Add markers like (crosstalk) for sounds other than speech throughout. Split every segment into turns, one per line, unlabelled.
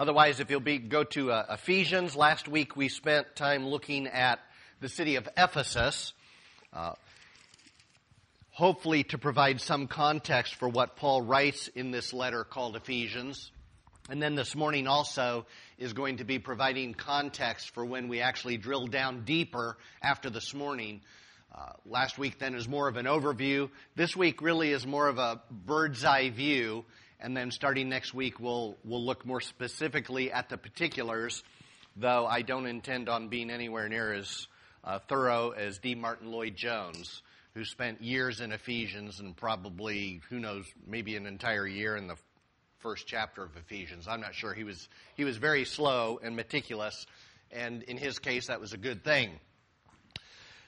Otherwise, if you'll be, go to uh, Ephesians, last week we spent time looking at the city of Ephesus, uh, hopefully to provide some context for what Paul writes in this letter called Ephesians. And then this morning also is going to be providing context for when we actually drill down deeper after this morning. Uh, last week then is more of an overview. This week really is more of a bird's eye view. And then starting next week, we'll, we'll look more specifically at the particulars, though I don't intend on being anywhere near as uh, thorough as D. Martyn Lloyd Jones, who spent years in Ephesians and probably, who knows, maybe an entire year in the first chapter of Ephesians. I'm not sure. He was, he was very slow and meticulous, and in his case, that was a good thing.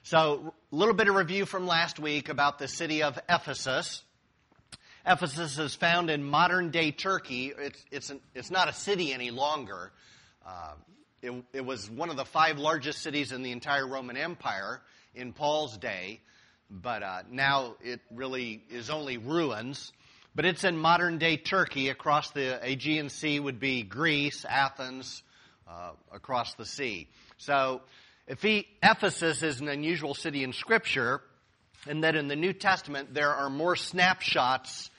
So, a little bit of review from last week about the city of Ephesus. Ephesus is found in modern day Turkey. It's, it's, an, it's not a city any longer. Uh, it, it, was one of the five largest cities in the entire Roman Empire in Paul's day, but uh, now it really is only ruins. But it's in modern day Turkey. Across the Aegean Sea would be Greece, Athens, uh, across the sea. So, Ephesus is an unusual city in Scripture, and that in the New Testament there are more snapshots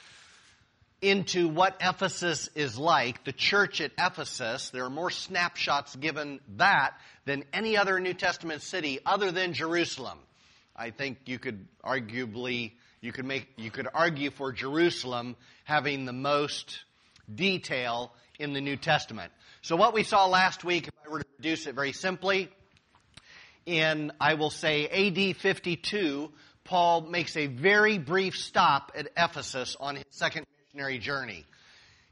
into what Ephesus is like, the church at Ephesus, there are more snapshots given that than any other New Testament city other than Jerusalem. I think you could arguably, you could make, you could argue for Jerusalem having the most detail in the New Testament. So what we saw last week, if I were to reduce it very simply, in, I will say, AD 52, Paul makes a very brief stop at Ephesus on his second missionary journey.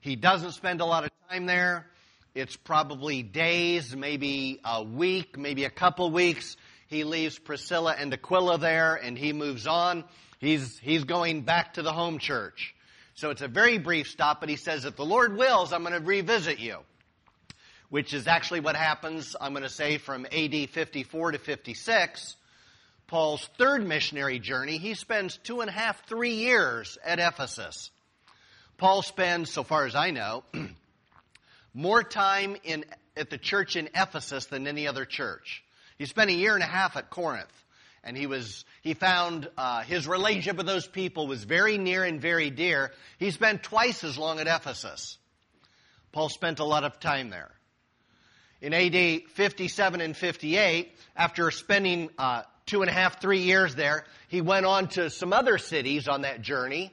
He doesn't spend a lot of time there. It's probably days, maybe a week, maybe a couple weeks. He leaves Priscilla and Aquila there and he moves on. He's, he's going back to the home church. So it's a very brief stop, but he says, if the Lord wills, I'm going to revisit you. Which is actually what happens, I'm going to say, from AD 54 to 56. Paul's third missionary journey, he spends two and a half, three years at Ephesus. Paul spends, so far as I know, (clears throat) more time in, at the church in Ephesus than any other church. He spent a year and a half at Corinth, and he was he found uh, his relationship with those people was very near and very dear. He spent twice as long at Ephesus. Paul spent a lot of time there. In AD 57 and 58, after spending uh, two and a half, three years there, he went on to some other cities on that journey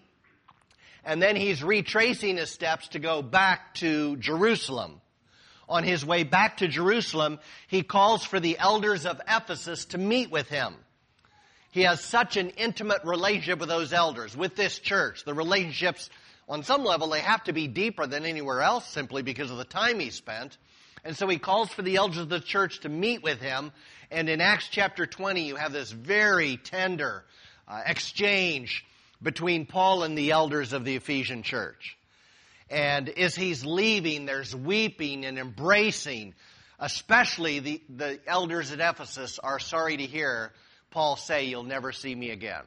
and then he's retracing his steps to go back to Jerusalem. On his way back to Jerusalem, he calls for the elders of Ephesus to meet with him. He has such an intimate relationship with those elders, with this church. The relationships, on some level, they have to be deeper than anywhere else simply because of the time he spent. And so he calls for the elders of the church to meet with him. And in Acts chapter 20, you have this very tender uh, exchange between Paul and the elders of the Ephesian church. And as he's leaving, there's weeping and embracing. Especially the, the elders at Ephesus are sorry to hear Paul say, You'll never see me again.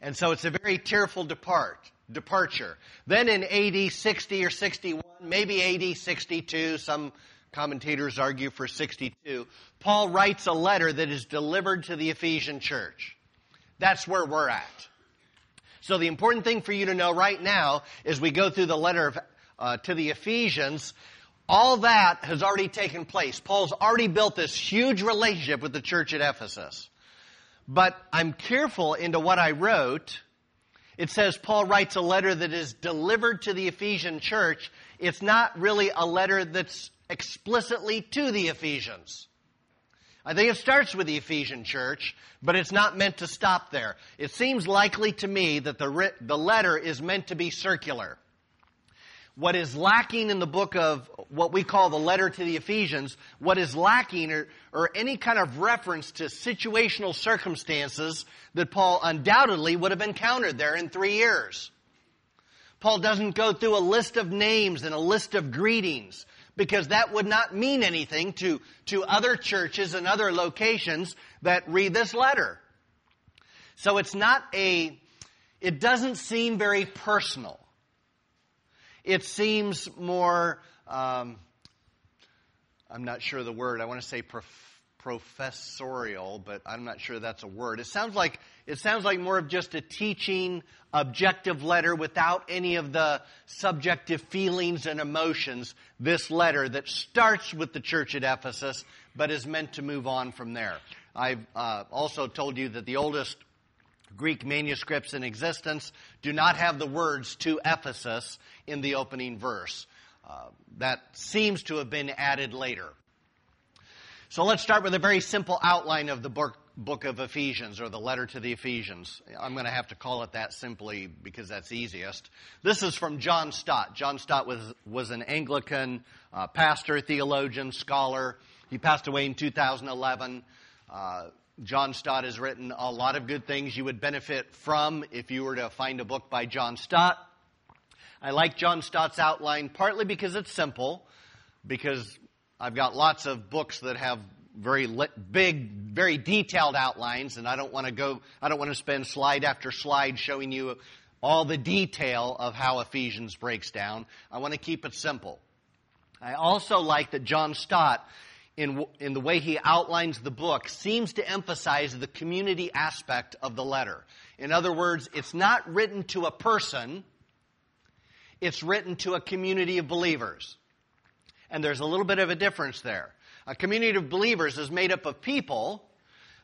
And so it's a very tearful depart, departure. Then in AD 60 or 61, maybe AD 62, some commentators argue for 62, Paul writes a letter that is delivered to the Ephesian church. That's where we're at. So the important thing for you to know right now is we go through the letter of, uh, to the Ephesians. All that has already taken place. Paul's already built this huge relationship with the church at Ephesus. But I'm careful into what I wrote. It says Paul writes a letter that is delivered to the Ephesian church. It's not really a letter that's explicitly to the Ephesians. I think it starts with the Ephesian church, but it's not meant to stop there. It seems likely to me that the, the letter is meant to be circular. What is lacking in the book of what we call the letter to the Ephesians, what is lacking or, or any kind of reference to situational circumstances that Paul undoubtedly would have encountered there in three years. Paul doesn't go through a list of names and a list of greetings because that would not mean anything to, to other churches and other locations that read this letter. So it's not a, it doesn't seem very personal. It seems more um, I'm not sure the word. I want to say professorial, but I'm not sure that's a word. It sounds like it sounds like more of just a teaching, objective letter without any of the subjective feelings and emotions. This letter that starts with the church at Ephesus, but is meant to move on from there. I've uh, also told you that the oldest Greek manuscripts in existence do not have the words to Ephesus in the opening verse. Uh, that seems to have been added later. So let's start with a very simple outline of the book, book of Ephesians or the letter to the Ephesians. I'm going to have to call it that simply because that's easiest. This is from John Stott. John Stott was, was an Anglican uh, pastor, theologian, scholar. He passed away in 2011. Uh, John Stott has written a lot of good things you would benefit from if you were to find a book by John Stott. I like John Stott's outline partly because it's simple, because I've got lots of books that have very big, very detailed outlines, and I don't want to go, I don't want to spend slide after slide showing you all the detail of how Ephesians breaks down. I want to keep it simple. I also like that John Stott, in, in the way he outlines the book, seems to emphasize the community aspect of the letter. In other words, it's not written to a person, it's written to a community of believers. And there's a little bit of a difference there. A community of believers is made up of people,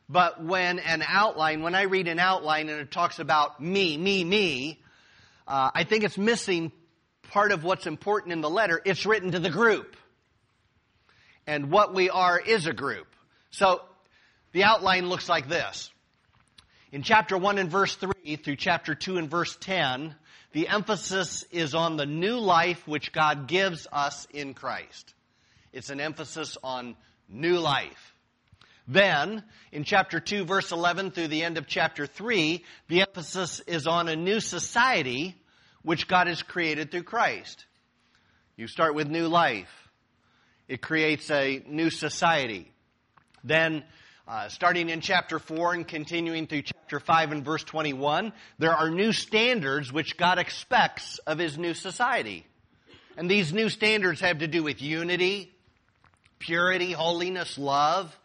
but when an outline, when I read an outline and it talks about me, me, me, uh, I think it's missing part of what's important in the letter. It's written to the group. And what we are is a group. So the outline looks like this. In chapter 1 and verse 3 through chapter 2 and verse 10, the emphasis is on the new life which God gives us in Christ. It's an emphasis on new life. Then, in chapter 2, verse 11 through the end of chapter 3, the emphasis is on a new society which God has created through Christ. You start with new life. It creates a new society. Then, uh, starting in chapter 4 and continuing through chapter 5 and verse 21, there are new standards which God expects of His new society. And these new standards have to do with unity, purity, holiness, love.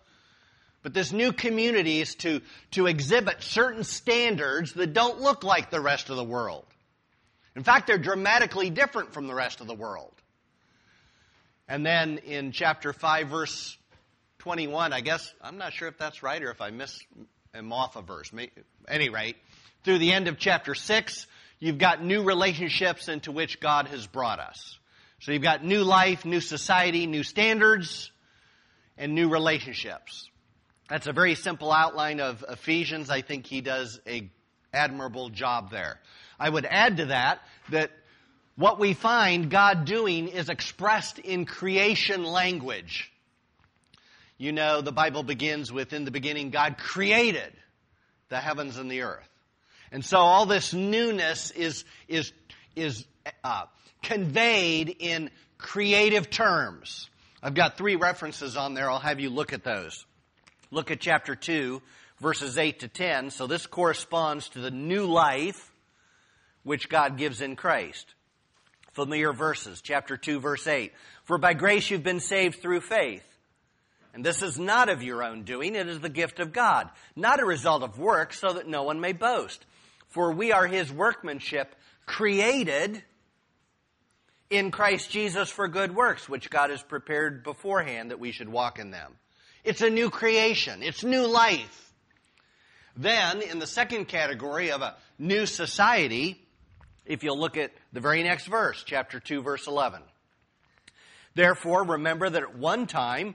But this new community is to, to exhibit certain standards that don't look like the rest of the world. In fact, they're dramatically different from the rest of the world. And then in chapter 5, verse 21, I guess, I'm not sure if that's right or if I miss am off a verse. At any rate, through the end of chapter 6, you've got new relationships into which God has brought us. So you've got new life, new society, new standards, and new relationships. That's a very simple outline of Ephesians. I think he does a admirable job there. I would add to that that what we find God doing is expressed in creation language. You know, the Bible begins with, in the beginning, God created the heavens and the earth. And so all this newness is, is, is uh, conveyed in creative terms. I've got three references on there. I'll have you look at those. Look at chapter 2, verses 8 to 10. So this corresponds to the new life which God gives in Christ. Familiar verses, chapter 2, verse 8. For by grace you've been saved through faith. And this is not of your own doing, it is the gift of God, not a result of work, so that no one may boast. For we are his workmanship, created in Christ Jesus for good works, which God has prepared beforehand that we should walk in them. It's a new creation. It's new life. Then, in the second category of a new society, if you'll look at the very next verse, chapter 2, verse 11. Therefore, remember that at one time,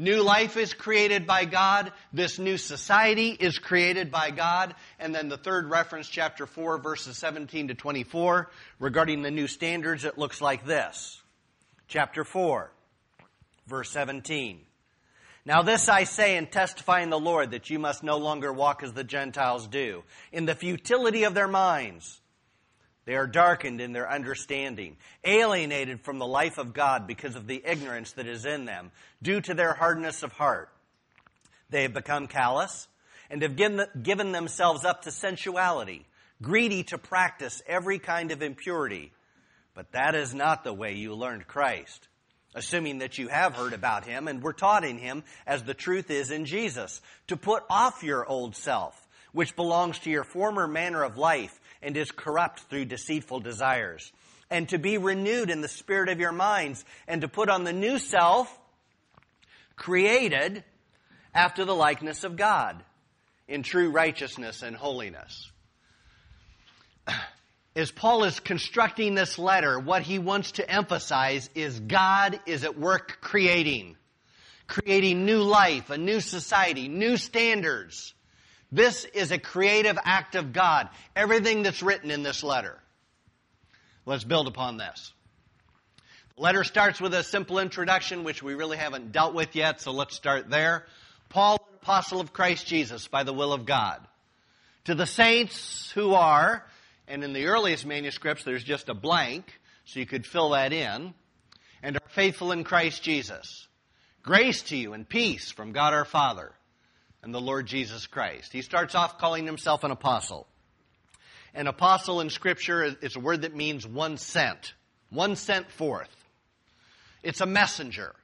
new life is created by God, this new society is created by God, and then the third reference, chapter 4, verses 17 to 24, regarding the new standards, it looks like this. Chapter 4, verse 17. Now this I say and testify in the Lord that you must no longer walk as the Gentiles do, in the futility of their minds. They are darkened in their understanding, alienated from the life of God because of the ignorance that is in them, due to their hardness of heart. They have become callous and have given, themselves up to sensuality, greedy to practice every kind of impurity. But that is not the way you learned Christ assuming that you have heard about him and were taught in him as the truth is in Jesus, to put off your old self, which belongs to your former manner of life and is corrupt through deceitful desires, and to be renewed in the spirit of your minds, and to put on the new self, created after the likeness of God, in true righteousness and holiness as Paul is constructing this letter, what he wants to emphasize is God is at work creating, creating new life, a new society, new standards. This is a creative act of God. Everything that's written in this letter. Let's build upon this. The letter starts with a simple introduction, which we really haven't dealt with yet, so let's start there. Paul, an apostle of Christ Jesus by the will of God. To the saints who are and in the earliest manuscripts, there's just a blank, so you could fill that in. And are faithful in Christ Jesus. Grace to you and peace from God our Father and the Lord Jesus Christ. He starts off calling himself an apostle. An apostle in Scripture is a word that means one sent, one sent forth. It's a messenger.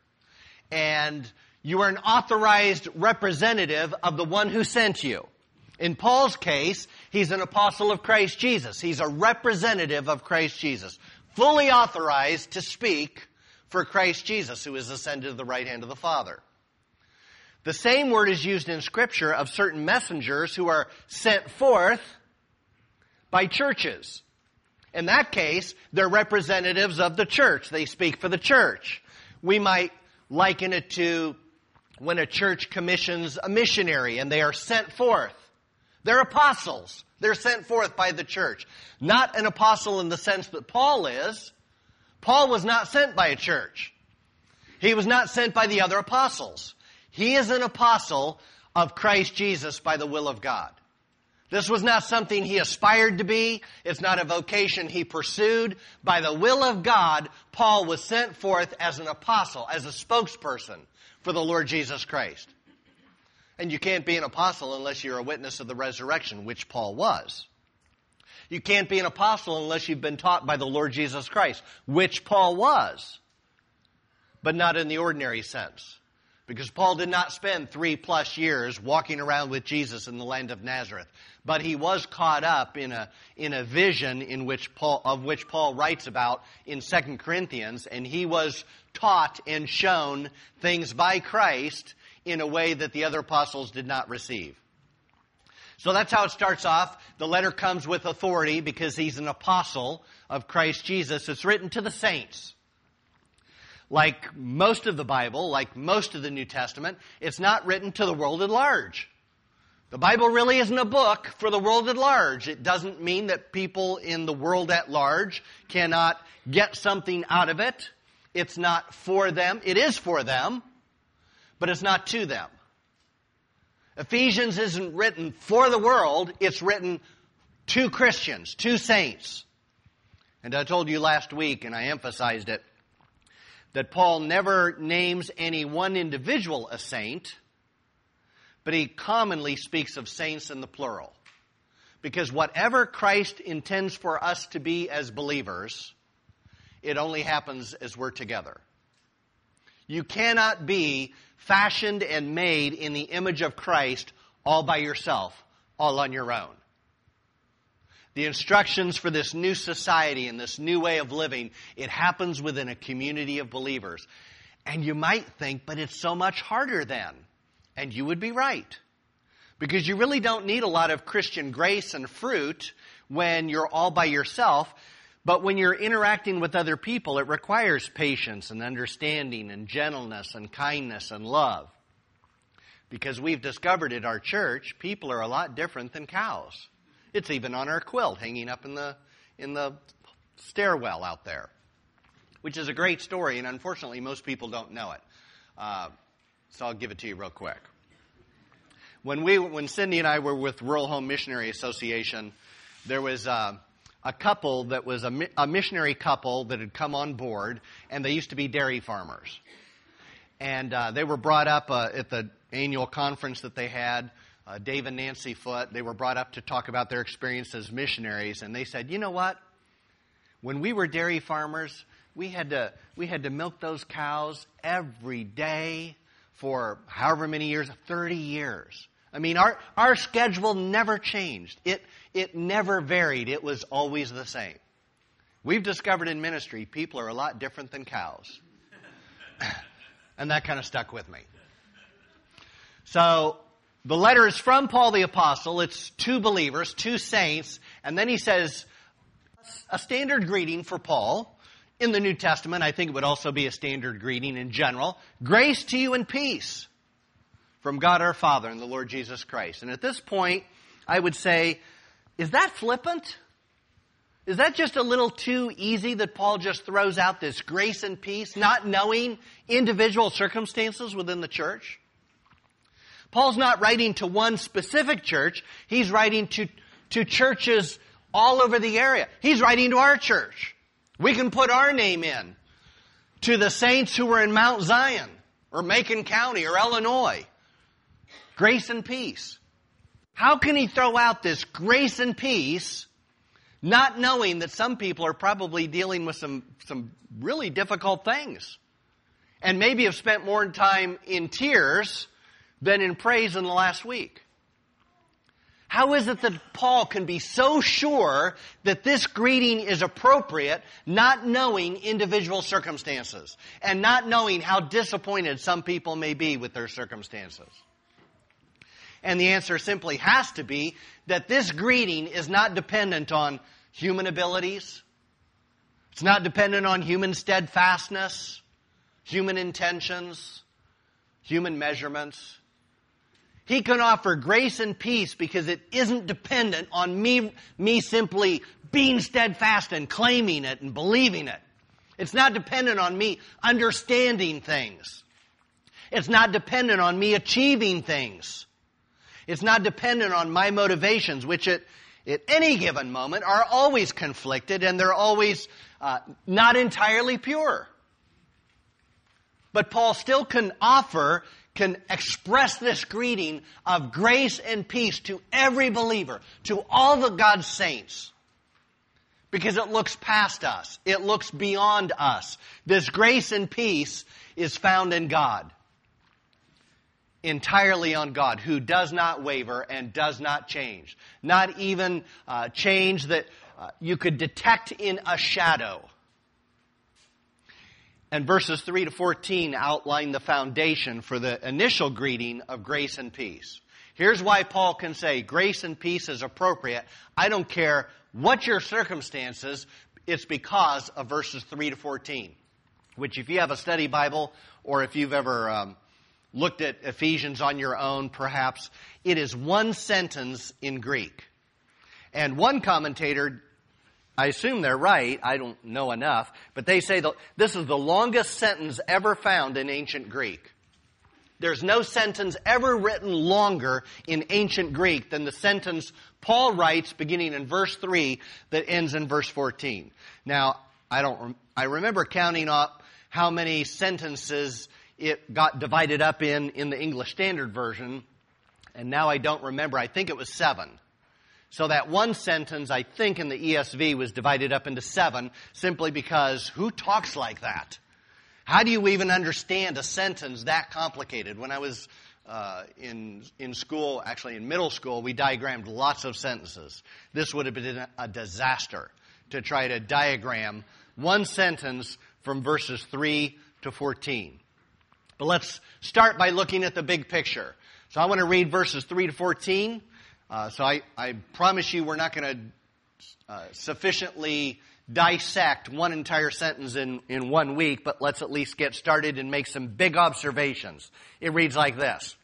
And you are an authorized representative of the one who sent you. In Paul's case, he's an apostle of Christ Jesus. He's a representative of Christ Jesus, fully authorized to speak for Christ Jesus, who is ascended to the right hand of the Father. The same word is used in Scripture of certain messengers who are sent forth by churches. In that case, they're representatives of the church. They speak for the church. We might liken it to when a church commissions a missionary and they are sent forth they're apostles. They're sent forth by the church. Not an apostle in the sense that Paul is. Paul was not sent by a church. He was not sent by the other apostles. He is an apostle of Christ Jesus by the will of God. This was not something he aspired to be. It's not a vocation he pursued. By the will of God, Paul was sent forth as an apostle, as a spokesperson for the Lord Jesus Christ. And you can't be an apostle unless you're a witness of the resurrection, which Paul was. You can't be an apostle unless you've been taught by the Lord Jesus Christ, which Paul was, but not in the ordinary sense. Because Paul did not spend three plus years walking around with Jesus in the land of Nazareth, but he was caught up in a, in a vision in which Paul, of which Paul writes about in 2 Corinthians, and he was taught and shown things by Christ in a way that the other apostles did not receive. So that's how it starts off. The letter comes with authority because he's an apostle of Christ Jesus. It's written to the saints. Like most of the Bible, like most of the New Testament, it's not written to the world at large. The Bible really isn't a book for the world at large. It doesn't mean that people in the world at large cannot get something out of it. It's not for them. It is for them but it's not to them. Ephesians isn't written for the world, it's written to Christians, to saints. And I told you last week, and I emphasized it, that Paul never names any one individual a saint, but he commonly speaks of saints in the plural. Because whatever Christ intends for us to be as believers, it only happens as we're together. You cannot be fashioned and made in the image of Christ all by yourself, all on your own. The instructions for this new society and this new way of living, it happens within a community of believers. And you might think, but it's so much harder then. And you would be right. Because you really don't need a lot of Christian grace and fruit when you're all by yourself. But when you're interacting with other people, it requires patience and understanding and gentleness and kindness and love. Because we've discovered at our church, people are a lot different than cows. It's even on our quilt hanging up in the, in the stairwell out there, which is a great story, and unfortunately, most people don't know it. Uh, so I'll give it to you real quick. When we, when Cindy and I were with Rural Home Missionary Association, there was uh, a couple that was a, a missionary couple that had come on board, and they used to be dairy farmers. And uh, they were brought up uh, at the annual conference that they had. Uh, Dave and Nancy Foot, they were brought up to talk about their experience as missionaries, and they said, "You know what? When we were dairy farmers, we had to we had to milk those cows every day for however many years, 30 years. I mean, our, our schedule never changed. It, it never varied. It was always the same. We've discovered in ministry, people are a lot different than cows. (laughs) and that kind of stuck with me. So, the letter is from Paul the Apostle. It's two believers, two saints. And then he says, a standard greeting for Paul. In the New Testament, I think it would also be a standard greeting in general. Grace to you and peace from God our Father and the Lord Jesus Christ. And at this point, I would say, is that flippant? Is that just a little too easy that Paul just throws out this grace and peace, not knowing individual circumstances within the church? Paul's not writing to one specific church, he's writing to, to churches all over the area. He's writing to our church. We can put our name in to the saints who were in Mount Zion or Macon County or Illinois grace and peace. How can he throw out this grace and peace not knowing that some people are probably dealing with some, some really difficult things and maybe have spent more time in tears than in praise in the last week? How is it that Paul can be so sure that this greeting is appropriate, not knowing individual circumstances and not knowing how disappointed some people may be with their circumstances? And the answer simply has to be that this greeting is not dependent on human abilities. It's not dependent on human steadfastness, human intentions, human measurements. He can offer grace and peace because it isn't dependent on me, me simply being steadfast and claiming it and believing it. It's not dependent on me understanding things. It's not dependent on me achieving things. It's not dependent on my motivations, which at, at any given moment are always conflicted and they're always uh, not entirely pure. But Paul still can offer, can express this greeting of grace and peace to every believer, to all the God's saints. Because it looks past us. It looks beyond us. This grace and peace is found in God entirely on God, who does not waver and does not change. Not even uh, change that uh, you could detect in a shadow. And verses 3 to 14 outline the foundation for the initial greeting of grace and peace. Here's why Paul can say grace and peace is appropriate. I don't care what your circumstances, it's because of verses 3 to 14. Which, if you have a study Bible or if you've ever um, looked at Ephesians on your own, perhaps, it is one sentence in Greek. And one commentator, I assume they're right, I don't know enough, but they say that this is the longest sentence ever found in ancient Greek. There's no sentence ever written longer in ancient Greek than the sentence Paul writes beginning in verse 3 that ends in verse 14. Now, I don't, I remember counting up how many sentences it got divided up in in the English Standard Version, and now I don't remember. I think it was seven. So that one sentence, I think, in the ESV was divided up into seven simply because who talks like that? How do you even understand a sentence that complicated? When I was uh, in in school, actually in middle school, we diagrammed lots of sentences. This would have been a disaster to try to diagram one sentence from verses three to fourteen. But let's start by looking at the big picture. So I want to read verses 3 to 14. Uh, so I, I, promise you we're not going to uh, sufficiently dissect one entire sentence in, in one week, but let's at least get started and make some big observations. It reads like this.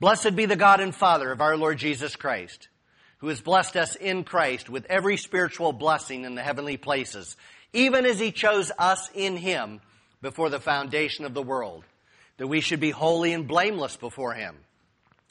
Blessed be the God and Father of our Lord Jesus Christ, who has blessed us in Christ with every spiritual blessing in the heavenly places, even as he chose us in him before the foundation of the world, that we should be holy and blameless before him.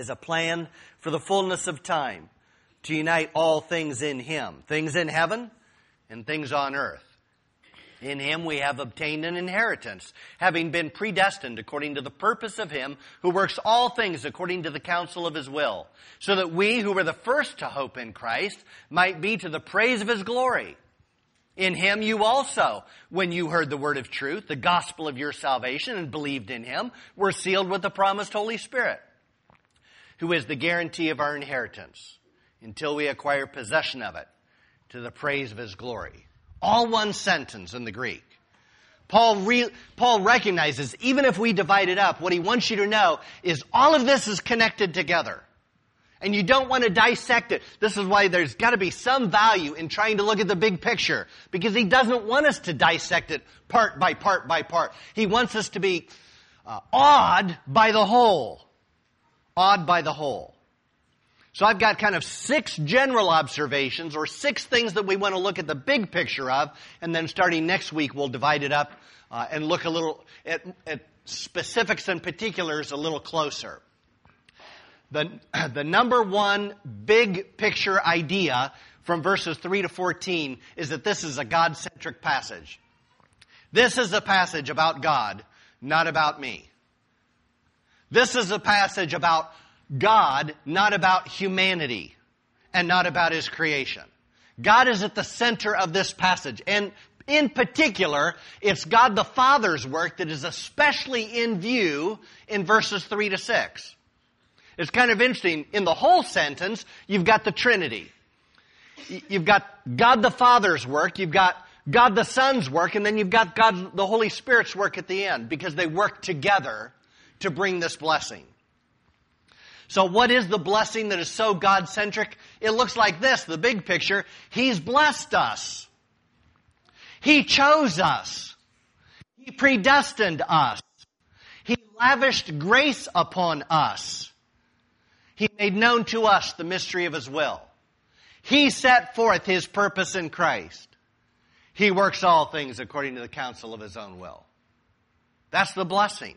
as a plan for the fullness of time, to unite all things in him, things in heaven and things on earth. In him we have obtained an inheritance, having been predestined according to the purpose of him who works all things according to the counsel of his will, so that we who were the first to hope in Christ might be to the praise of his glory. In him you also, when you heard the word of truth, the gospel of your salvation, and believed in him, were sealed with the promised Holy Spirit, who is the guarantee of our inheritance until we acquire possession of it to the praise of his glory. All one sentence in the Greek. Paul, re- Paul recognizes, even if we divide it up, what he wants you to know is all of this is connected together and you don't want to dissect it. This is why there's got to be some value in trying to look at the big picture because he doesn't want us to dissect it part by part by part. He wants us to be uh, awed by the whole. Awed by the whole. So I've got kind of six general observations or six things that we want to look at the big picture of, and then starting next week we'll divide it up uh, and look a little at, at specifics and particulars a little closer. The, (clears throat) the number one big picture idea from verses 3 to 14 is that this is a God centric passage. This is a passage about God, not about me. This is a passage about God, not about humanity, and not about His creation. God is at the center of this passage. And in particular, it's God the Father's work that is especially in view in verses 3 to 6. It's kind of interesting. In the whole sentence, you've got the Trinity. You've got God the Father's work, you've got God the Son's work, and then you've got God the Holy Spirit's work at the end because they work together to bring this blessing. So what is the blessing that is so God-centric? It looks like this, the big picture. He's blessed us. He chose us. He predestined us. He lavished grace upon us. He made known to us the mystery of His will. He set forth His purpose in Christ. He works all things according to the counsel of His own will. That's the blessing.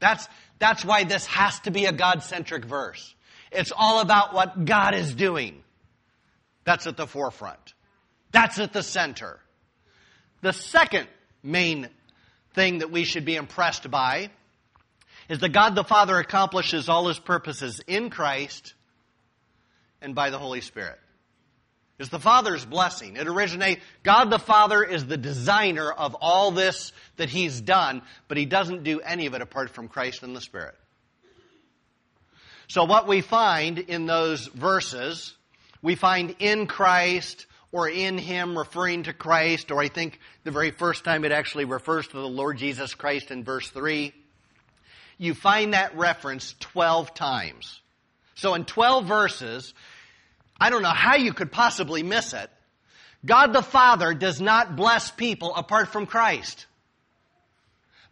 That's, that's why this has to be a God-centric verse. It's all about what God is doing. That's at the forefront. That's at the center. The second main thing that we should be impressed by is that God the Father accomplishes all his purposes in Christ and by the Holy Spirit. It's the Father's blessing. It originates, God the Father is the designer of all this that He's done, but He doesn't do any of it apart from Christ and the Spirit. So what we find in those verses, we find in Christ or in Him referring to Christ, or I think the very first time it actually refers to the Lord Jesus Christ in verse 3 you find that reference 12 times. So in 12 verses, I don't know how you could possibly miss it. God the Father does not bless people apart from Christ.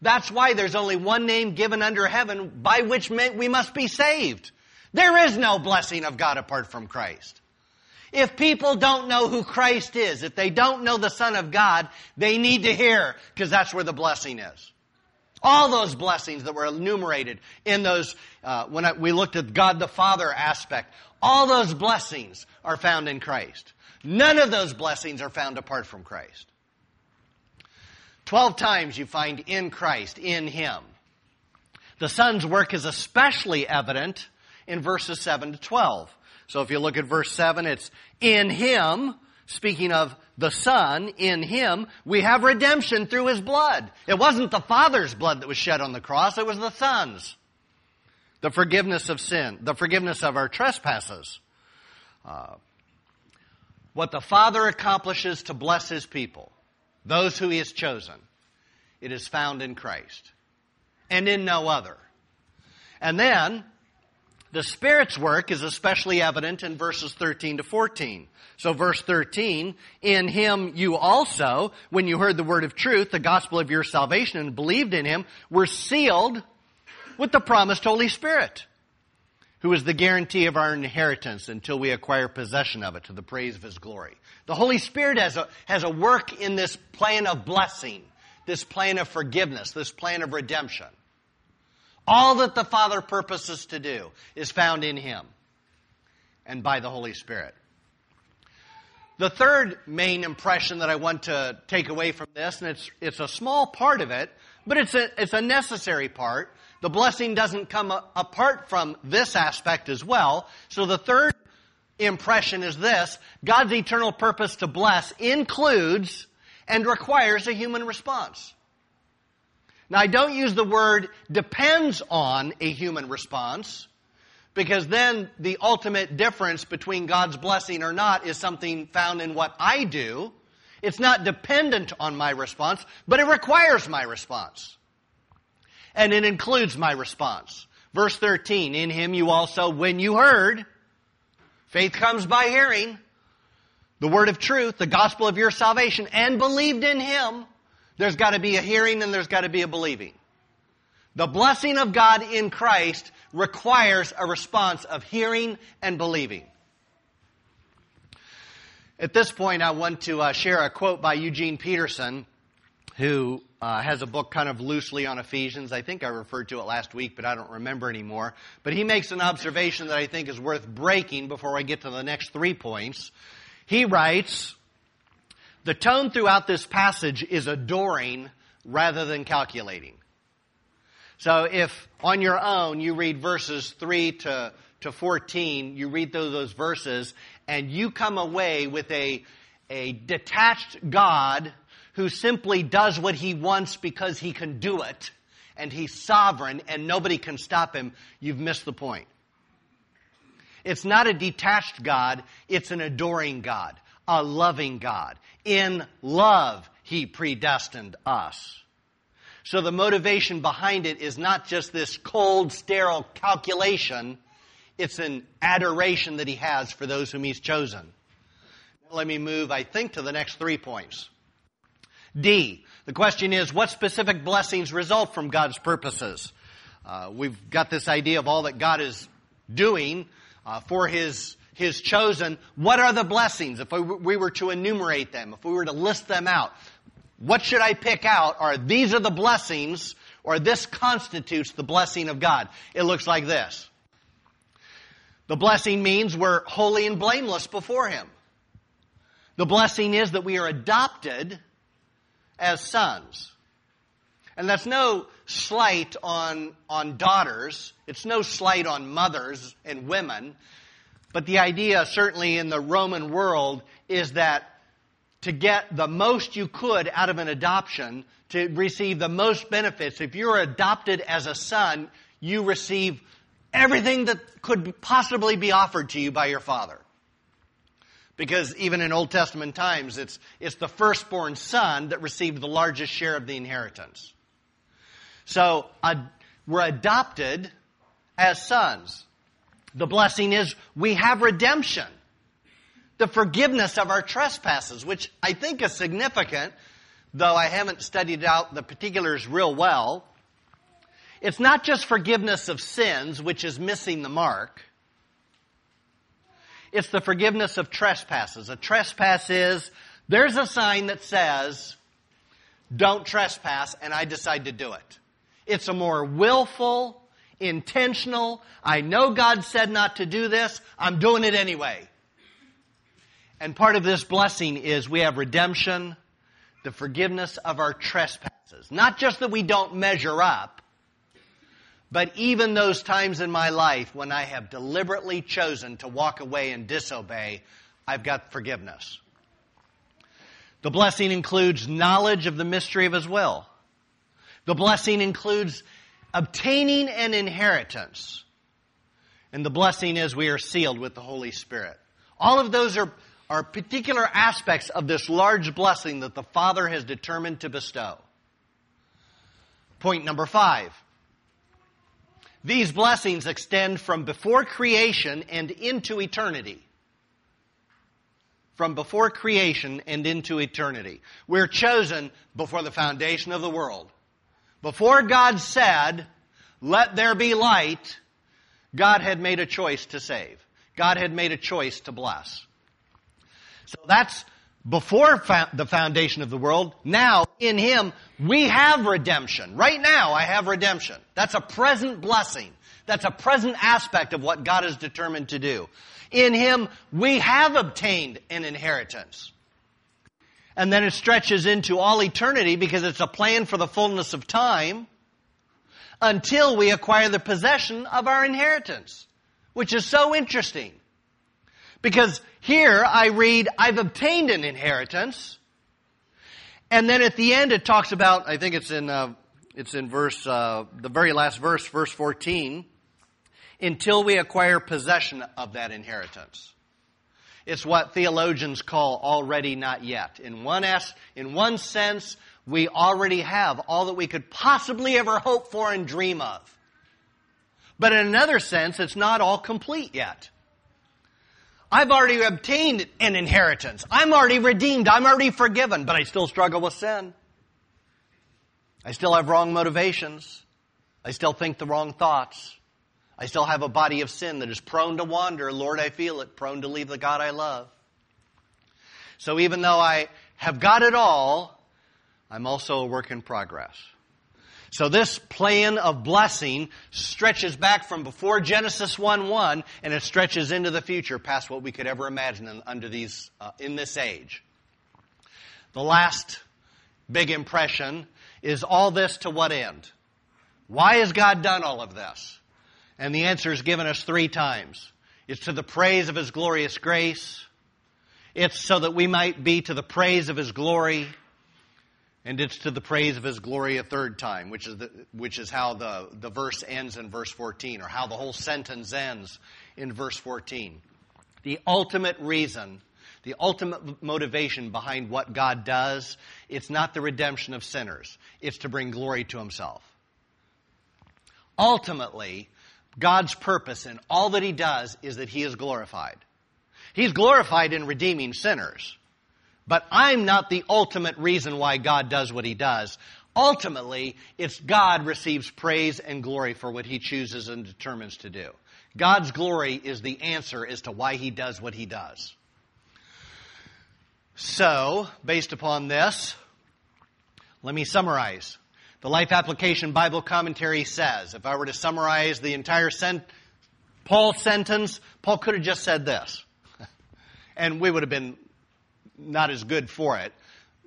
That's why there's only one name given under heaven by which we must be saved. There is no blessing of God apart from Christ. If people don't know who Christ is, if they don't know the Son of God, they need to hear because that's where the blessing is. All those blessings that were enumerated in those, uh, when I, we looked at God the Father aspect, all those blessings are found in Christ. None of those blessings are found apart from Christ. Twelve times you find in Christ, in Him. The Son's work is especially evident in verses 7 to 12. So if you look at verse 7, it's in Him, speaking of the Son, in Him, we have redemption through His blood. It wasn't the Father's blood that was shed on the cross, it was the Son's. The forgiveness of sin, the forgiveness of our trespasses. Uh, what the Father accomplishes to bless His people, those who He has chosen, it is found in Christ and in no other. And then, the Spirit's work is especially evident in verses 13 to 14. So verse 13, in him you also, when you heard the word of truth, the gospel of your salvation, and believed in him, were sealed with the promised Holy Spirit, who is the guarantee of our inheritance until we acquire possession of it to the praise of his glory. The Holy Spirit has a, has a work in this plan of blessing, this plan of forgiveness, this plan of redemption. All that the Father purposes to do is found in Him and by the Holy Spirit. The third main impression that I want to take away from this, and it's, it's a small part of it, but it's a, it's a necessary part. The blessing doesn't come apart from this aspect as well. So the third impression is this God's eternal purpose to bless includes and requires a human response. Now, I don't use the word depends on a human response because then the ultimate difference between God's blessing or not is something found in what I do. It's not dependent on my response, but it requires my response. And it includes my response. Verse 13, in him you also, when you heard, faith comes by hearing, the word of truth, the gospel of your salvation, and believed in him, there's got to be a hearing and there's got to be a believing. The blessing of God in Christ requires a response of hearing and believing. At this point, I want to uh, share a quote by Eugene Peterson, who uh, has a book kind of loosely on Ephesians. I think I referred to it last week, but I don't remember anymore. But he makes an observation that I think is worth breaking before I get to the next three points. He writes, the tone throughout this passage is adoring rather than calculating. So if on your own you read verses 3 to, to 14, you read through those verses, and you come away with a, a detached God who simply does what he wants because he can do it, and he's sovereign and nobody can stop him, you've missed the point. It's not a detached God, it's an adoring God a loving God. In love, He predestined us. So the motivation behind it is not just this cold, sterile calculation. It's an adoration that He has for those whom He's chosen. Let me move, I think, to the next three points. D. The question is, what specific blessings result from God's purposes? Uh, we've got this idea of all that God is doing uh, for His his chosen, what are the blessings? If we were to enumerate them, if we were to list them out, what should I pick out? Are these are the blessings, or this constitutes the blessing of God? It looks like this. The blessing means we're holy and blameless before Him. The blessing is that we are adopted as sons. And that's no slight on, on daughters. It's no slight on mothers and women. But the idea, certainly in the Roman world, is that to get the most you could out of an adoption, to receive the most benefits, if you're adopted as a son, you receive everything that could possibly be offered to you by your father. Because even in Old Testament times, it's, it's the firstborn son that received the largest share of the inheritance. So, uh, we're adopted as sons. The blessing is we have redemption. The forgiveness of our trespasses, which I think is significant, though I haven't studied out the particulars real well. It's not just forgiveness of sins, which is missing the mark. It's the forgiveness of trespasses. A trespass is, there's a sign that says, don't trespass, and I decide to do it. It's a more willful, intentional. I know God said not to do this. I'm doing it anyway. And part of this blessing is we have redemption, the forgiveness of our trespasses. Not just that we don't measure up, But even those times in my life when I have deliberately chosen to walk away and disobey, I've got forgiveness. The blessing includes knowledge of the mystery of His will. The blessing includes obtaining an inheritance. And the blessing is we are sealed with the Holy Spirit. All of those are, are particular aspects of this large blessing that the Father has determined to bestow. Point number five. These blessings extend from before creation and into eternity. From before creation and into eternity. We're chosen before the foundation of the world. Before God said, let there be light, God had made a choice to save. God had made a choice to bless. So that's before the foundation of the world. Now, in Him, we have redemption. Right now, I have redemption. That's a present blessing. That's a present aspect of what God is determined to do. In Him, we have obtained an inheritance. And then it stretches into all eternity because it's a plan for the fullness of time until we acquire the possession of our inheritance, which is so interesting. Because here I read, I've obtained an inheritance. And then at the end it talks about, I think it's in, uh, it's in verse, uh, the very last verse, verse 14, until we acquire possession of that inheritance. It's what theologians call already not yet. In one, es- in one sense, we already have all that we could possibly ever hope for and dream of. But in another sense, it's not all complete yet. I've already obtained an inheritance. I'm already redeemed. I'm already forgiven, but I still struggle with sin. I still have wrong motivations. I still think the wrong thoughts. I still have a body of sin that is prone to wander. Lord, I feel it, prone to leave the God I love. So even though I have got it all, I'm also a work in progress. So this plan of blessing stretches back from before Genesis 1-1 and it stretches into the future past what we could ever imagine in, under these, uh, in this age. The last big impression is all this to what end? Why has God done all of this? And the answer is given us three times. It's to the praise of His glorious grace. It's so that we might be to the praise of His glory and it's to the praise of his glory a third time, which is, the, which is how the, the verse ends in verse 14, or how the whole sentence ends in verse 14. The ultimate reason, the ultimate motivation behind what God does, it's not the redemption of sinners, it's to bring glory to himself. Ultimately, God's purpose in all that he does is that he is glorified. He's glorified in redeeming sinners. But I'm not the ultimate reason why God does what he does. Ultimately, it's God receives praise and glory for what he chooses and determines to do. God's glory is the answer as to why he does what he does. So, based upon this, let me summarize. The Life Application Bible Commentary says, if I were to summarize the entire sent- Paul sentence, Paul could have just said this. (laughs) and we would have been not as good for it.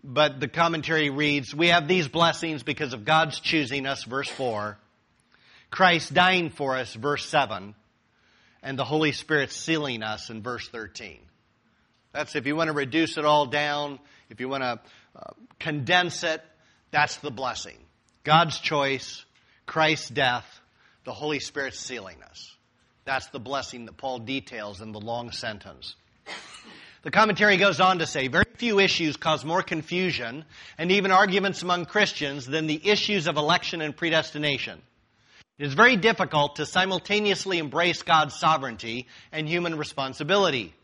But the commentary reads, We have these blessings because of God's choosing us, verse 4, Christ dying for us, verse 7, and the Holy Spirit sealing us in verse 13. That's if you want to reduce it all down, if you want to uh, condense it, that's the blessing. God's choice, Christ's death, the Holy Spirit sealing us. That's the blessing that Paul details in the long sentence. The commentary goes on to say, very few issues cause more confusion and even arguments among Christians than the issues of election and predestination. It is very difficult to simultaneously embrace God's sovereignty and human responsibility.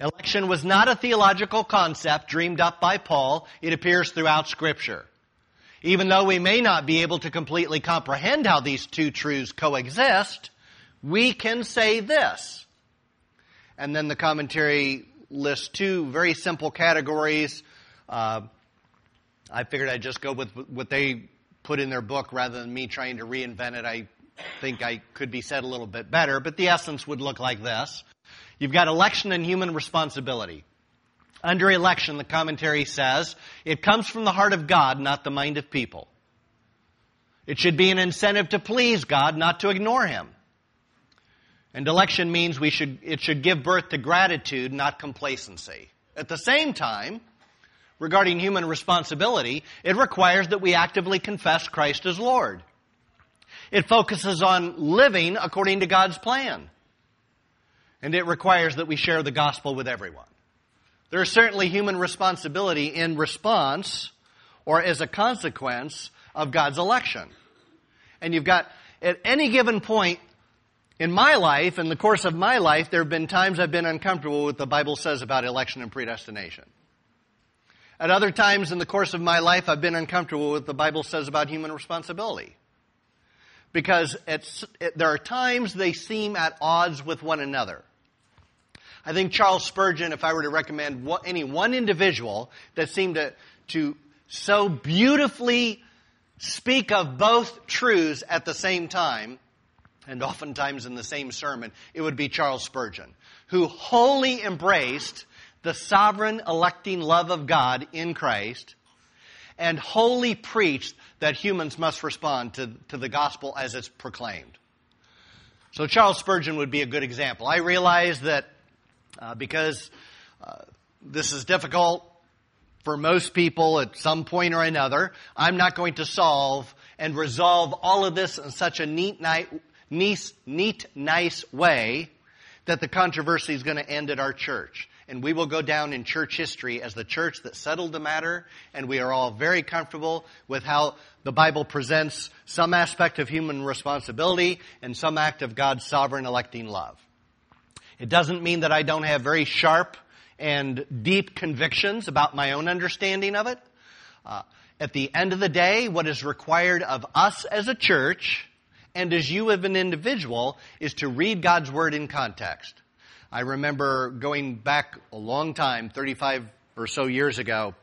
Election was not a theological concept dreamed up by Paul. It appears throughout Scripture. Even though we may not be able to completely comprehend how these two truths coexist, we can say this. And then the commentary lists two very simple categories. Uh, I figured I'd just go with what they put in their book rather than me trying to reinvent it. I think I could be said a little bit better, but the essence would look like this. You've got election and human responsibility. Under election, the commentary says, it comes from the heart of God, not the mind of people. It should be an incentive to please God, not to ignore Him. And election means we should, it should give birth to gratitude, not complacency. At the same time, regarding human responsibility, it requires that we actively confess Christ as Lord. It focuses on living according to God's plan. And it requires that we share the gospel with everyone. There is certainly human responsibility in response or as a consequence of God's election. And you've got, at any given point in my life, in the course of my life, there have been times I've been uncomfortable with what the Bible says about election and predestination. At other times in the course of my life, I've been uncomfortable with what the Bible says about human responsibility. Because it, there are times they seem at odds with one another. I think Charles Spurgeon, if I were to recommend any one individual that seemed to, to so beautifully speak of both truths at the same time, and oftentimes in the same sermon, it would be Charles Spurgeon, who wholly embraced the sovereign electing love of God in Christ and wholly preached that humans must respond to, to the gospel as it's proclaimed. So Charles Spurgeon would be a good example. I realize that uh, because uh, this is difficult for most people at some point or another. I'm not going to solve and resolve all of this in such a neat, nice, neat, nice way that the controversy is going to end at our church. And we will go down in church history as the church that settled the matter, and we are all very comfortable with how the Bible presents some aspect of human responsibility and some act of God's sovereign electing love. It doesn't mean that I don't have very sharp and deep convictions about my own understanding of it. Uh, at the end of the day, what is required of us as a church and as you as an individual is to read God's Word in context. I remember going back a long time, 35 or so years ago,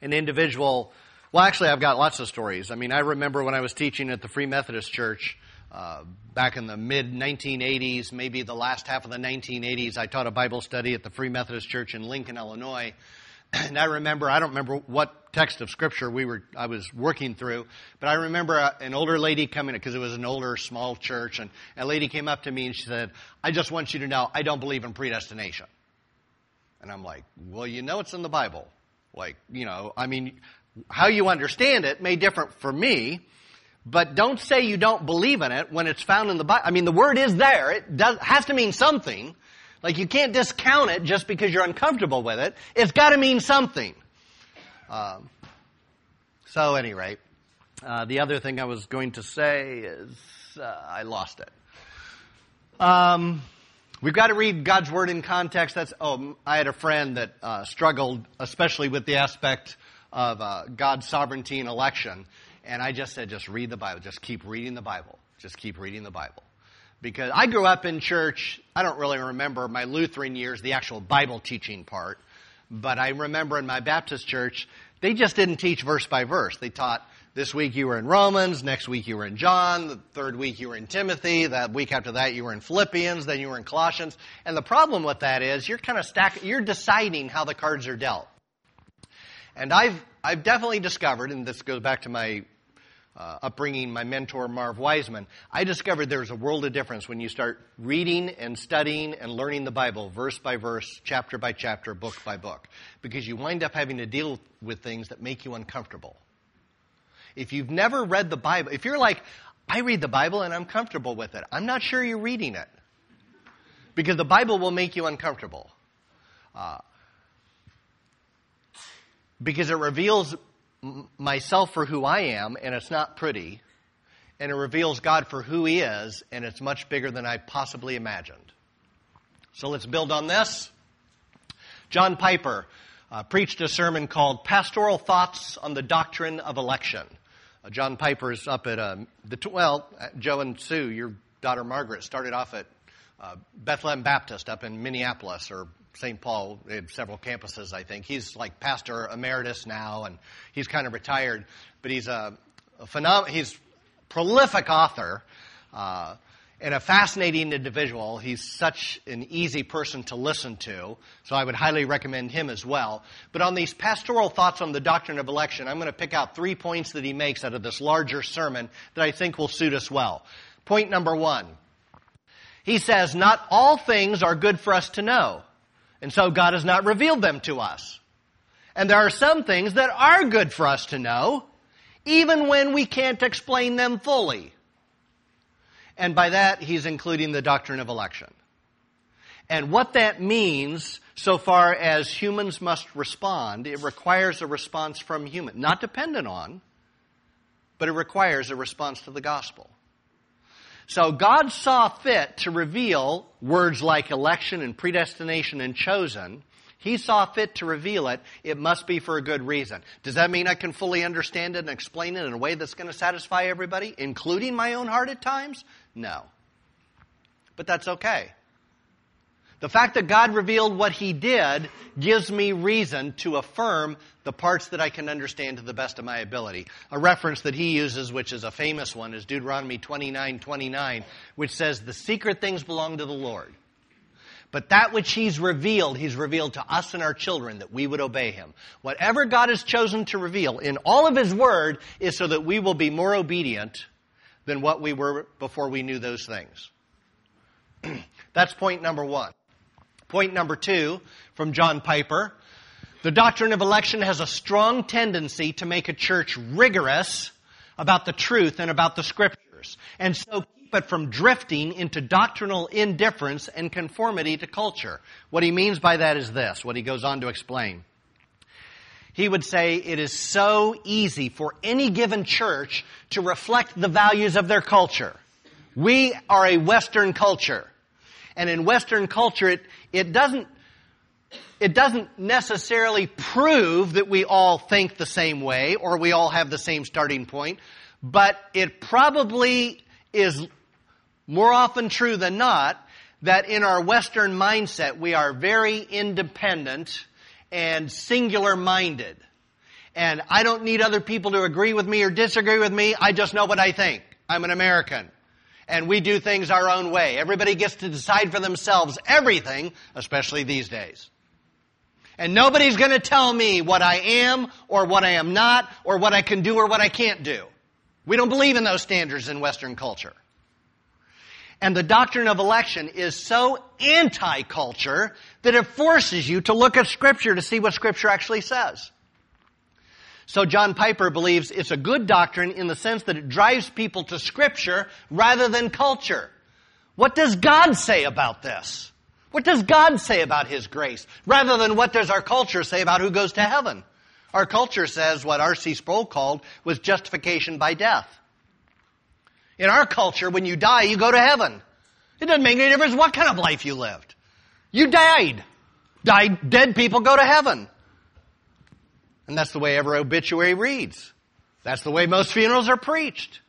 an individual, well actually I've got lots of stories. I mean, I remember when I was teaching at the Free Methodist Church, uh, back in the mid 1980s, maybe the last half of the 1980s, I taught a Bible study at the Free Methodist Church in Lincoln, Illinois. (clears throat) And I remember, I don't remember what text of scripture we were, I was working through, but I remember a, an older lady coming, because it was an older, small church, and a lady came up to me and she said, I just want you to know, I don't believe in predestination. And I'm like, well, you know it's in the Bible. Like, you know, I mean, how you understand it may differ for me, but don't say you don't believe in it when it's found in the Bible. I mean, the word is there. It does, has to mean something. Like you can't discount it just because you're uncomfortable with it. It's got to mean something. Um, so, any rate, uh, the other thing I was going to say is uh, I lost it. Um, we've got to read God's word in context. That's oh, I had a friend that uh, struggled, especially with the aspect of uh, God's sovereignty and election. And I just said, just read the Bible. Just keep reading the Bible. Just keep reading the Bible. Because I grew up in church, I don't really remember my Lutheran years, the actual Bible teaching part, but I remember in my Baptist church, they just didn't teach verse by verse. They taught this week you were in Romans, next week you were in John, the third week you were in Timothy, that week after that you were in Philippians, then you were in Colossians. And the problem with that is you're kind of stack, you're deciding how the cards are dealt. And I've, I've definitely discovered, and this goes back to my uh, upbringing, my mentor Marv Wiseman, I discovered there's a world of difference when you start reading and studying and learning the Bible verse by verse, chapter by chapter, book by book, because you wind up having to deal with things that make you uncomfortable. If you've never read the Bible, if you're like, I read the Bible and I'm comfortable with it, I'm not sure you're reading it. Because the Bible will make you uncomfortable. Uh, because it reveals myself for who I am, and it's not pretty. And it reveals God for who He is, and it's much bigger than I possibly imagined. So let's build on this. John Piper uh, preached a sermon called Pastoral Thoughts on the Doctrine of Election. Uh, John Piper's up at, uh, the, well, uh, Joe and Sue, your daughter Margaret, started off at uh, Bethlehem Baptist up in Minneapolis or St. Paul. Have several campuses, I think. He's like pastor emeritus now, and he's kind of retired, but he's a, a phenom- he's prolific author. Uh, and a fascinating individual. He's such an easy person to listen to, so I would highly recommend him as well. But on these pastoral thoughts on the doctrine of election, I'm going to pick out three points that he makes out of this larger sermon that I think will suit us well. Point number one. He says, not all things are good for us to know. And so God has not revealed them to us. And there are some things that are good for us to know, even when we can't explain them fully. And by that, he's including the doctrine of election. And what that means, so far as humans must respond, it requires a response from human, not dependent on, but it requires a response to the gospel. So God saw fit to reveal words like election and predestination and chosen. He saw fit to reveal it. It must be for a good reason. Does that mean I can fully understand it and explain it in a way that's going to satisfy everybody, including my own heart at times? No. But that's okay. The fact that God revealed what He did gives me reason to affirm the parts that I can understand to the best of my ability. A reference that he uses, which is a famous one, is Deuteronomy 29, 29, which says, the secret things belong to the Lord. But that which He's revealed, He's revealed to us and our children that we would obey Him. Whatever God has chosen to reveal in all of His Word is so that we will be more obedient than what we were before we knew those things. (clears throat) That's point number one. Point number two from John Piper. The doctrine of election has a strong tendency to make a church rigorous about the truth and about the scriptures. And so keep it from drifting into doctrinal indifference and conformity to culture. What he means by that is this, what he goes on to explain he would say it is so easy for any given church to reflect the values of their culture. We are a Western culture. And in Western culture, it, it doesn't, it doesn't necessarily prove that we all think the same way or we all have the same starting point, but it probably is more often true than not that in our Western mindset, we are very independent and singular minded. And I don't need other people to agree with me or disagree with me. I just know what I think. I'm an American. And we do things our own way. Everybody gets to decide for themselves everything, especially these days. And nobody's going to tell me what I am or what I am not or what I can do or what I can't do. We don't believe in those standards in Western culture. And the doctrine of election is so anti-culture that it forces you to look at Scripture to see what Scripture actually says. So John Piper believes it's a good doctrine in the sense that it drives people to Scripture rather than culture. What does God say about this? What does God say about His grace? Rather than what does our culture say about who goes to heaven? Our culture says what R.C. Sproul called was justification by death. In our culture, when you die, you go to heaven. It doesn't make any difference what kind of life you lived. You died. Died, dead people go to heaven. And that's the way every obituary reads. That's the way most funerals are preached.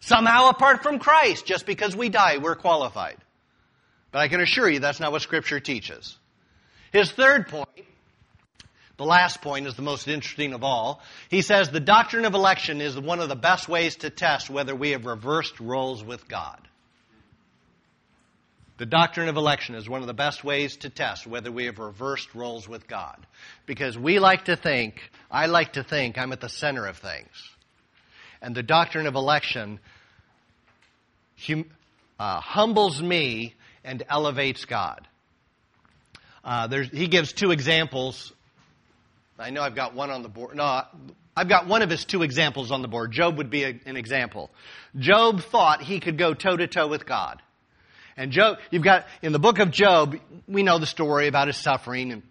Somehow apart from Christ, just because we die, we're qualified. But I can assure you that's not what Scripture teaches. His third point the last point is the most interesting of all. He says the doctrine of election is one of the best ways to test whether we have reversed roles with God. The doctrine of election is one of the best ways to test whether we have reversed roles with God. Because we like to think, I like to think I'm at the center of things. And the doctrine of election hum, uh, humbles me and elevates God. Uh, he gives two examples I know I've got one on the board. No, I've got one of his two examples on the board. Job would be a, an example. Job thought he could go toe to toe with God. And Job, you've got, in the book of Job, we know the story about his suffering. And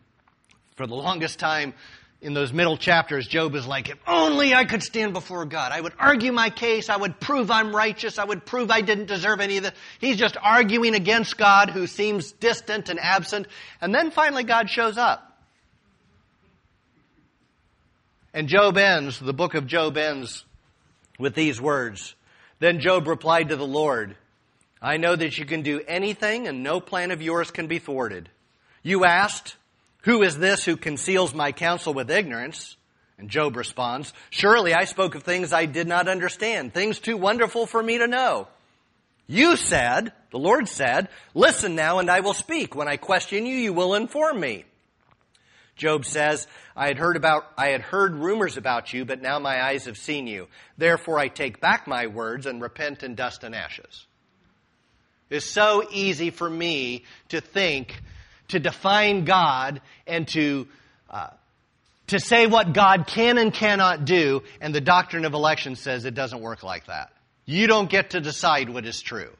for the longest time, in those middle chapters, Job is like, if only I could stand before God. I would argue my case. I would prove I'm righteous. I would prove I didn't deserve any of this. He's just arguing against God who seems distant and absent. And then finally God shows up. And Job ends, the book of Job ends with these words. Then Job replied to the Lord, I know that you can do anything and no plan of yours can be thwarted. You asked, who is this who conceals my counsel with ignorance? And Job responds, surely I spoke of things I did not understand, things too wonderful for me to know.
You said, the Lord said, listen now and I will speak. When I question you, you will inform me. Job says, I had heard about, I had heard rumors about you, but now my eyes have seen you. Therefore I take back my words and repent in dust and ashes. It's so easy for me to think, to define God and to, uh, to say what God can and cannot do, and the doctrine of election says it doesn't work like that. You don't get to decide what is true.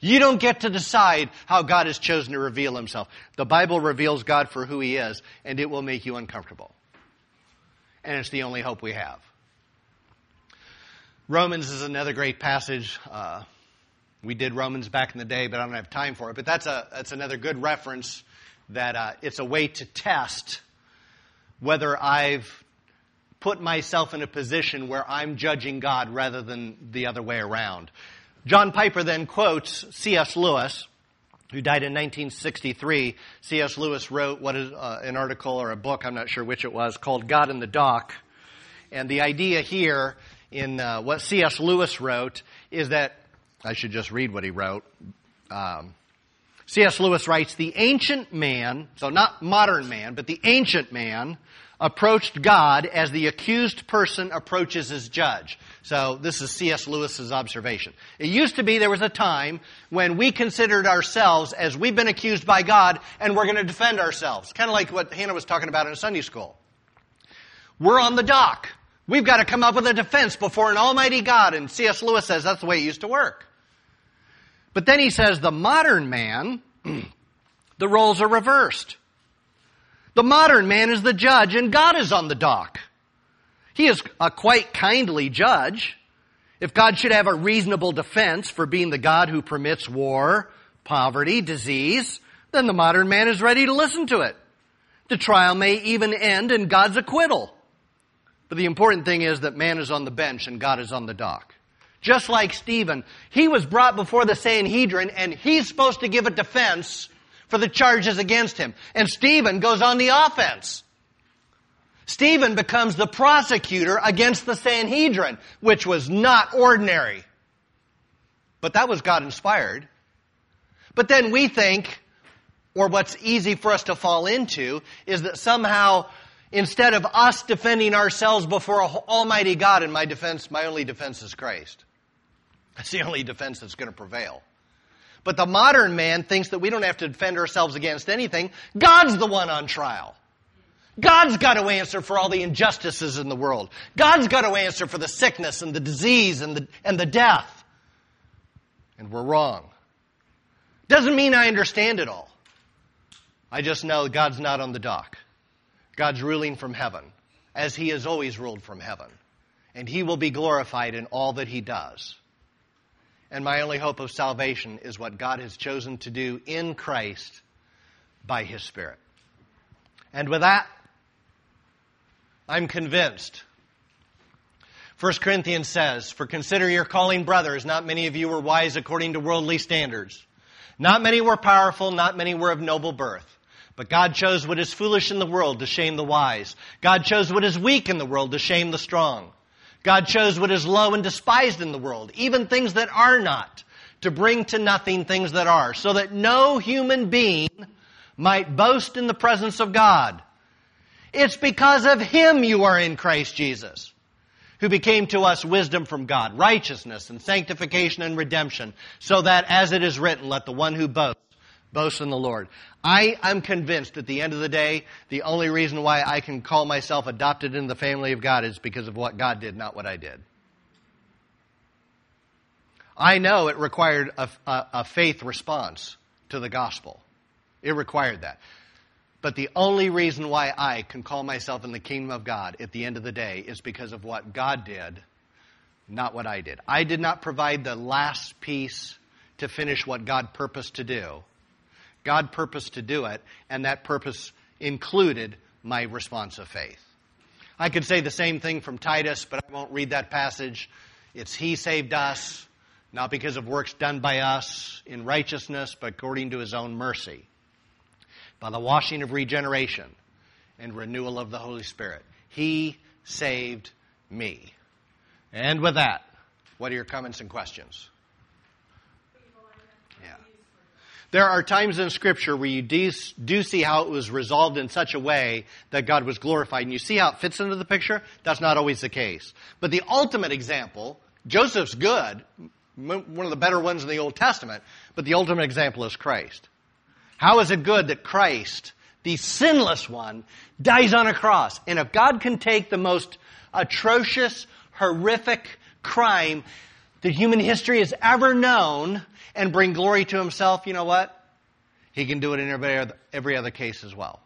You don't get to decide how God has chosen to reveal himself. The Bible reveals God for who he is, and it will make you uncomfortable. And it's the only hope we have. Romans is another great passage. Uh, we did Romans back in the day, but I don't have time for it. But that's, a, that's another good reference that uh, it's a way to test whether I've put myself in a position where I'm judging God rather than the other way around. John Piper then quotes C.S. Lewis, who died in 1963. C.S. Lewis wrote what is uh, an article or a book, I'm not sure which it was, called God in the Dock. And the idea here in uh, what C.S. Lewis wrote is that, I should just read what he wrote. Um, C.S. Lewis writes, the ancient man, so not modern man, but the ancient man, approached God as the accused person approaches his judge. So this is C.S. Lewis's observation. It used to be there was a time when we considered ourselves as we've been accused by God and we're going to defend ourselves. Kind of like what Hannah was talking about in Sunday school. We're on the dock. We've got to come up with a defense before an almighty God. And C.S. Lewis says that's the way it used to work. But then he says the modern man, (clears throat) the roles are reversed. The modern man is the judge and God is on the dock. He is a quite kindly judge. If God should have a reasonable defense for being the God who permits war, poverty, disease, then the modern man is ready to listen to it. The trial may even end in God's acquittal. But the important thing is that man is on the bench and God is on the dock. Just like Stephen, he was brought before the Sanhedrin and he's supposed to give a defense for the charges against him. And Stephen goes on the offense. Stephen becomes the prosecutor against the Sanhedrin, which was not ordinary. But that was God inspired. But then we think, or what's easy for us to fall into, is that somehow instead of us defending ourselves before Almighty God, in my defense, my only defense is Christ. That's the only defense that's going to prevail. But the modern man thinks that we don't have to defend ourselves against anything. God's the one on trial. God's got to answer for all the injustices in the world. God's got to answer for the sickness and the disease and the, and the death. And we're wrong. Doesn't mean I understand it all. I just know God's not on the dock. God's ruling from heaven, as He has always ruled from heaven. And He will be glorified in all that He does. And my only hope of salvation is what God has chosen to do in Christ by His Spirit. And with that, I'm convinced. 1 Corinthians says, For consider your calling brothers, not many of you were wise according to worldly standards. Not many were powerful, not many were of noble birth. But God chose what is foolish in the world to shame the wise. God chose what is weak in the world to shame the strong. God chose what is low and despised in the world, even things that are not, to bring to nothing things that are, so that no human being might boast in the presence of God. It's because of Him you are in Christ Jesus, who became to us wisdom from God, righteousness and sanctification and redemption, so that as it is written, let the one who boasts boast in the Lord. I am convinced at the end of the day, the only reason why I can call myself adopted into the family of God is because of what God did, not what I did. I know it required a, a, a faith response to the gospel. It required that. But the only reason why I can call myself in the kingdom of God at the end of the day is because of what God did, not what I did. I did not provide the last piece to finish what God purposed to do. God purposed to do it, and that purpose included my response of faith. I could say the same thing from Titus, but I won't read that passage. It's He saved us, not because of works done by us in righteousness, but according to His own mercy, by the washing of regeneration and renewal of the Holy Spirit. He saved me. And with that, what are your comments and questions?
There are times in Scripture where you do, see how it was resolved in such a way that God was glorified, and you see how it fits into the picture. That's not always the case. But the ultimate example, Joseph's good, one of the better ones in the Old Testament, but the ultimate example is Christ. How is it good that Christ, the sinless one, dies on a cross? And if God can take the most atrocious, horrific crime that human history has ever known and bring glory to himself, you know what? He can do it in every other, every other case as well.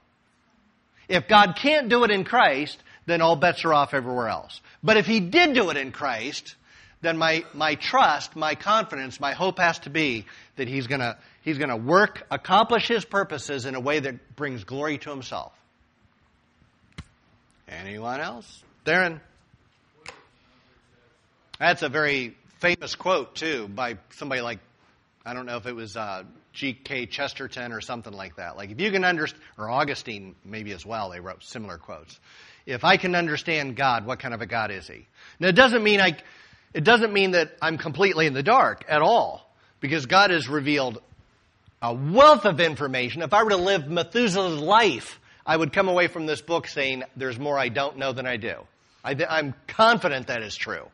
If God can't do it in Christ, then all bets are off everywhere else. But if he did do it in Christ, then my, my trust, my confidence, my hope has to be that he's gonna, he's gonna work, accomplish his purposes in a way that brings glory to himself. Anyone else? Darren? That's a very famous quote, too, by somebody like, I don't know if it was uh, G.K. Chesterton or something like that. Like, if you can understand, or Augustine maybe as well, they wrote similar quotes. If I can understand God, what kind of a God is He? Now, it doesn't mean I, it doesn't mean that I'm completely in the dark at all, because God has revealed a wealth of information. If I were to live Methuselah's life, I would come away from this book saying, there's more I don't know than I do. I, am confident that is true.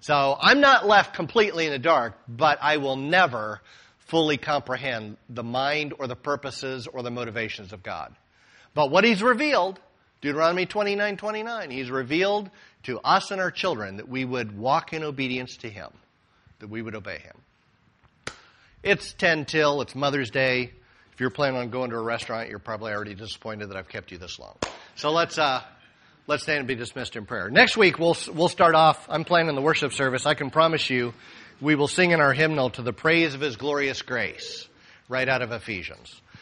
So I'm not left completely in the dark, but I will never fully comprehend the mind or the purposes or the motivations of God. But what He's revealed, Deuteronomy 29 29, He's revealed to us and our children that we would walk in obedience to Him, that we would obey Him. It's 10 till, it's Mother's Day. If you're planning on going to a restaurant, you're probably already disappointed that I've kept you this long. So let's, uh, Let's stand and be dismissed in prayer. Next week, we'll, we'll start off. I'm planning the worship service. I can promise you we will sing in our hymnal to the praise of His glorious grace right out of Ephesians.